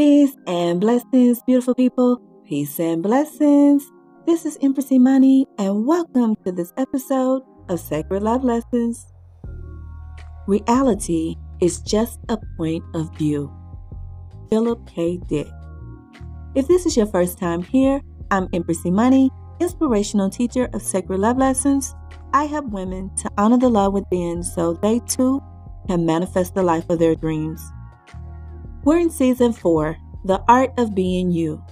Peace and blessings, beautiful people. Peace and blessings. This is Empress Imani, and welcome to this episode of Sacred Love Lessons. Reality is just a point of view. Philip K. Dick. If this is your first time here, I'm Empress Imani, inspirational teacher of Sacred Love Lessons. I help women to honor the love within so they too can manifest the life of their dreams. We're in season four, The Art of Being You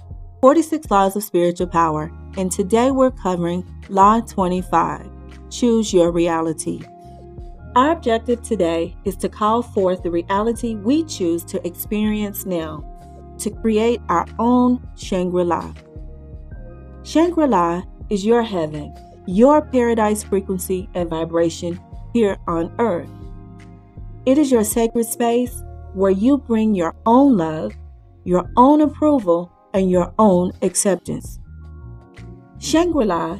46 Laws of Spiritual Power, and today we're covering Law 25 Choose Your Reality. Our objective today is to call forth the reality we choose to experience now, to create our own Shangri La. Shangri La is your heaven, your paradise frequency and vibration here on earth. It is your sacred space where you bring your own love, your own approval, and your own acceptance. Shangri La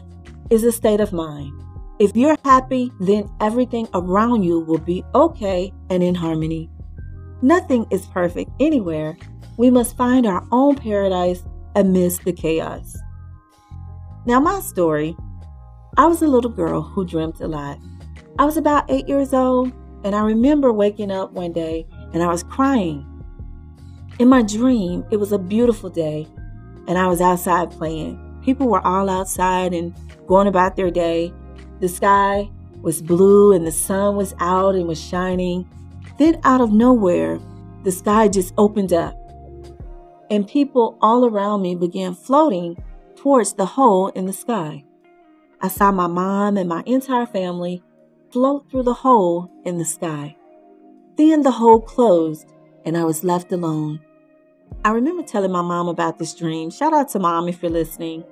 is a state of mind. If you're happy, then everything around you will be okay and in harmony. Nothing is perfect anywhere. We must find our own paradise amidst the chaos. Now, my story I was a little girl who dreamt a lot. I was about eight years old, and I remember waking up one day and I was crying. In my dream, it was a beautiful day, and I was outside playing. People were all outside and going about their day. The sky was blue and the sun was out and was shining. Then, out of nowhere, the sky just opened up, and people all around me began floating towards the hole in the sky. I saw my mom and my entire family float through the hole in the sky. Then the hole closed and I was left alone. I remember telling my mom about this dream. Shout out to mom if you're listening.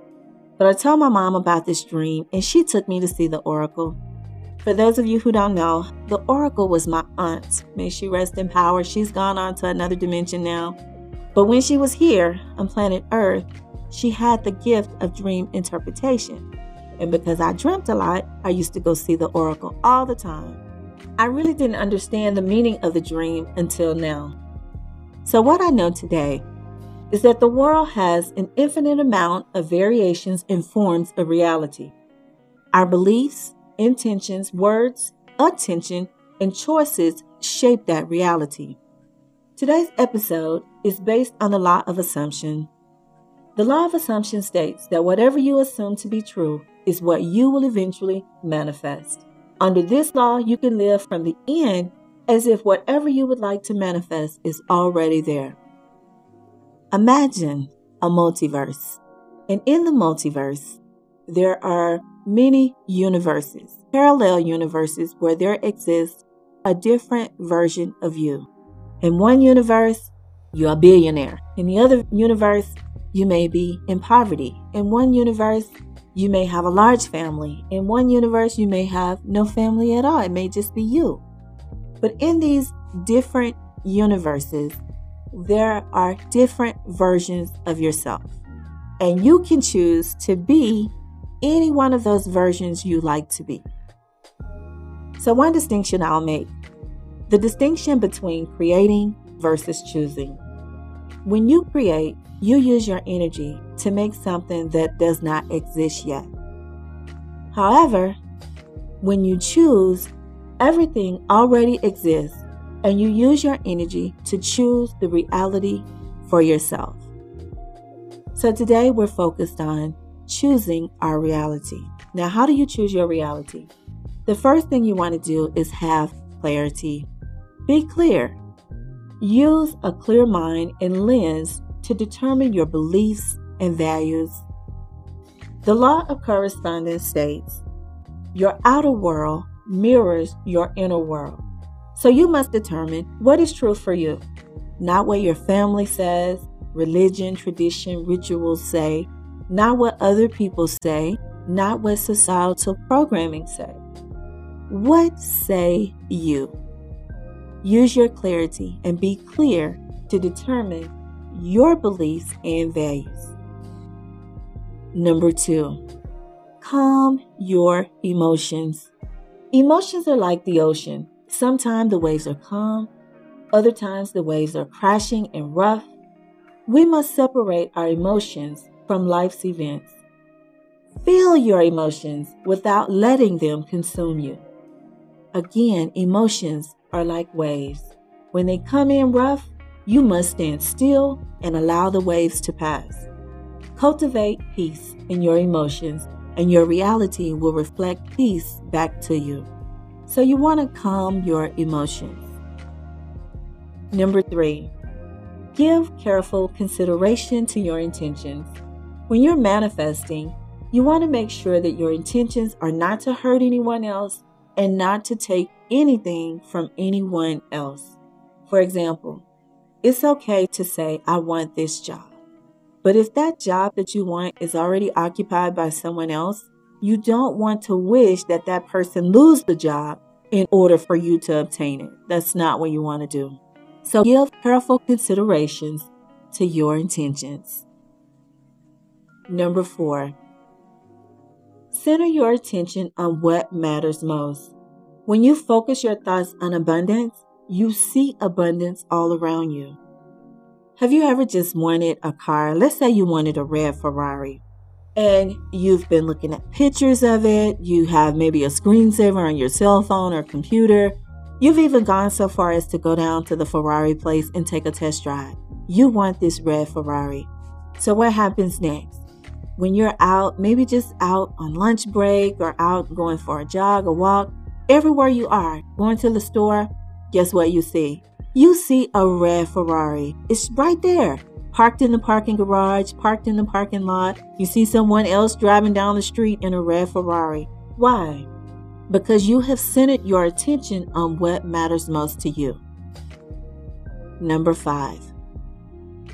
But I told my mom about this dream and she took me to see the oracle. For those of you who don't know, the oracle was my aunt. May she rest in power. She's gone on to another dimension now. But when she was here on planet Earth, she had the gift of dream interpretation. And because I dreamt a lot, I used to go see the oracle all the time. I really didn't understand the meaning of the dream until now. So, what I know today is that the world has an infinite amount of variations and forms of reality. Our beliefs, intentions, words, attention, and choices shape that reality. Today's episode is based on the law of assumption. The law of assumption states that whatever you assume to be true is what you will eventually manifest. Under this law, you can live from the end as if whatever you would like to manifest is already there. Imagine a multiverse. And in the multiverse, there are many universes, parallel universes where there exists a different version of you. In one universe, you're a billionaire. In the other universe, you may be in poverty. In one universe, you may have a large family. In one universe, you may have no family at all. It may just be you. But in these different universes, there are different versions of yourself. And you can choose to be any one of those versions you like to be. So, one distinction I'll make the distinction between creating versus choosing. When you create, you use your energy to make something that does not exist yet. However, when you choose, everything already exists and you use your energy to choose the reality for yourself. So today we're focused on choosing our reality. Now, how do you choose your reality? The first thing you want to do is have clarity. Be clear. Use a clear mind and lens to determine your beliefs and values. The law of correspondence states your outer world mirrors your inner world. So you must determine what is true for you, not what your family says, religion, tradition, rituals say, not what other people say, not what societal programming say. What say you? Use your clarity and be clear to determine your beliefs and values. Number two, calm your emotions. Emotions are like the ocean. Sometimes the waves are calm, other times the waves are crashing and rough. We must separate our emotions from life's events. Feel your emotions without letting them consume you. Again, emotions are like waves. When they come in rough, you must stand still and allow the waves to pass. Cultivate peace in your emotions, and your reality will reflect peace back to you. So, you want to calm your emotions. Number three, give careful consideration to your intentions. When you're manifesting, you want to make sure that your intentions are not to hurt anyone else and not to take anything from anyone else. For example, it's okay to say, I want this job. But if that job that you want is already occupied by someone else, you don't want to wish that that person lose the job in order for you to obtain it. That's not what you want to do. So give careful considerations to your intentions. Number four, center your attention on what matters most. When you focus your thoughts on abundance, you see abundance all around you. Have you ever just wanted a car? Let's say you wanted a red Ferrari and you've been looking at pictures of it. You have maybe a screensaver on your cell phone or computer. You've even gone so far as to go down to the Ferrari place and take a test drive. You want this red Ferrari. So, what happens next? When you're out, maybe just out on lunch break or out going for a jog, a walk, everywhere you are, going to the store, guess what you see? You see a red Ferrari. It's right there, parked in the parking garage, parked in the parking lot. You see someone else driving down the street in a red Ferrari. Why? Because you have centered your attention on what matters most to you. Number five,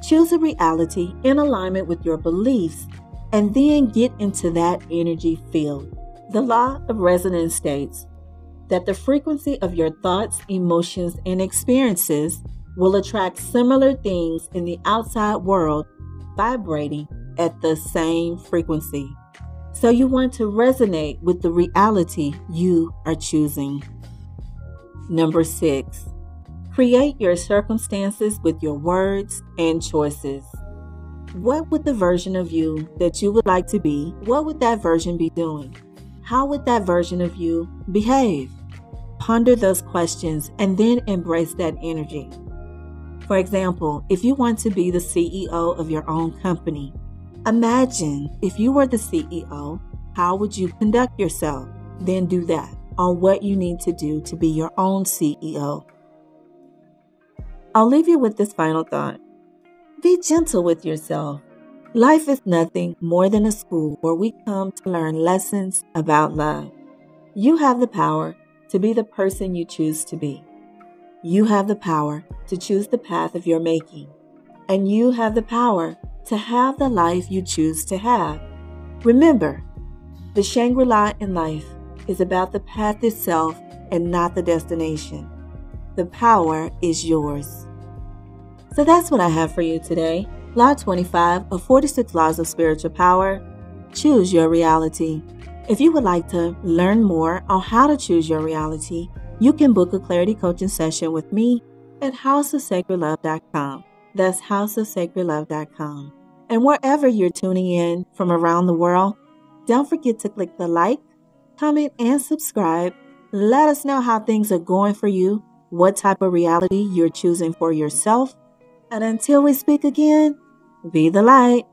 choose a reality in alignment with your beliefs and then get into that energy field. The law of resonance states that the frequency of your thoughts, emotions, and experiences will attract similar things in the outside world vibrating at the same frequency. So you want to resonate with the reality you are choosing. Number six, create your circumstances with your words and choices. What would the version of you that you would like to be, what would that version be doing? How would that version of you behave? Ponder those questions and then embrace that energy. For example, if you want to be the CEO of your own company, imagine if you were the CEO, how would you conduct yourself? Then do that on what you need to do to be your own CEO. I'll leave you with this final thought be gentle with yourself. Life is nothing more than a school where we come to learn lessons about love. You have the power to be the person you choose to be. You have the power to choose the path of your making. And you have the power to have the life you choose to have. Remember, the Shangri La in life is about the path itself and not the destination. The power is yours. So that's what I have for you today. Law 25 of 46 Laws of Spiritual Power Choose your reality. If you would like to learn more on how to choose your reality, you can book a clarity coaching session with me at houseofsacredlove.com. That's houseofsacredlove.com. And wherever you're tuning in from around the world, don't forget to click the like, comment, and subscribe. Let us know how things are going for you, what type of reality you're choosing for yourself. And until we speak again, be the light.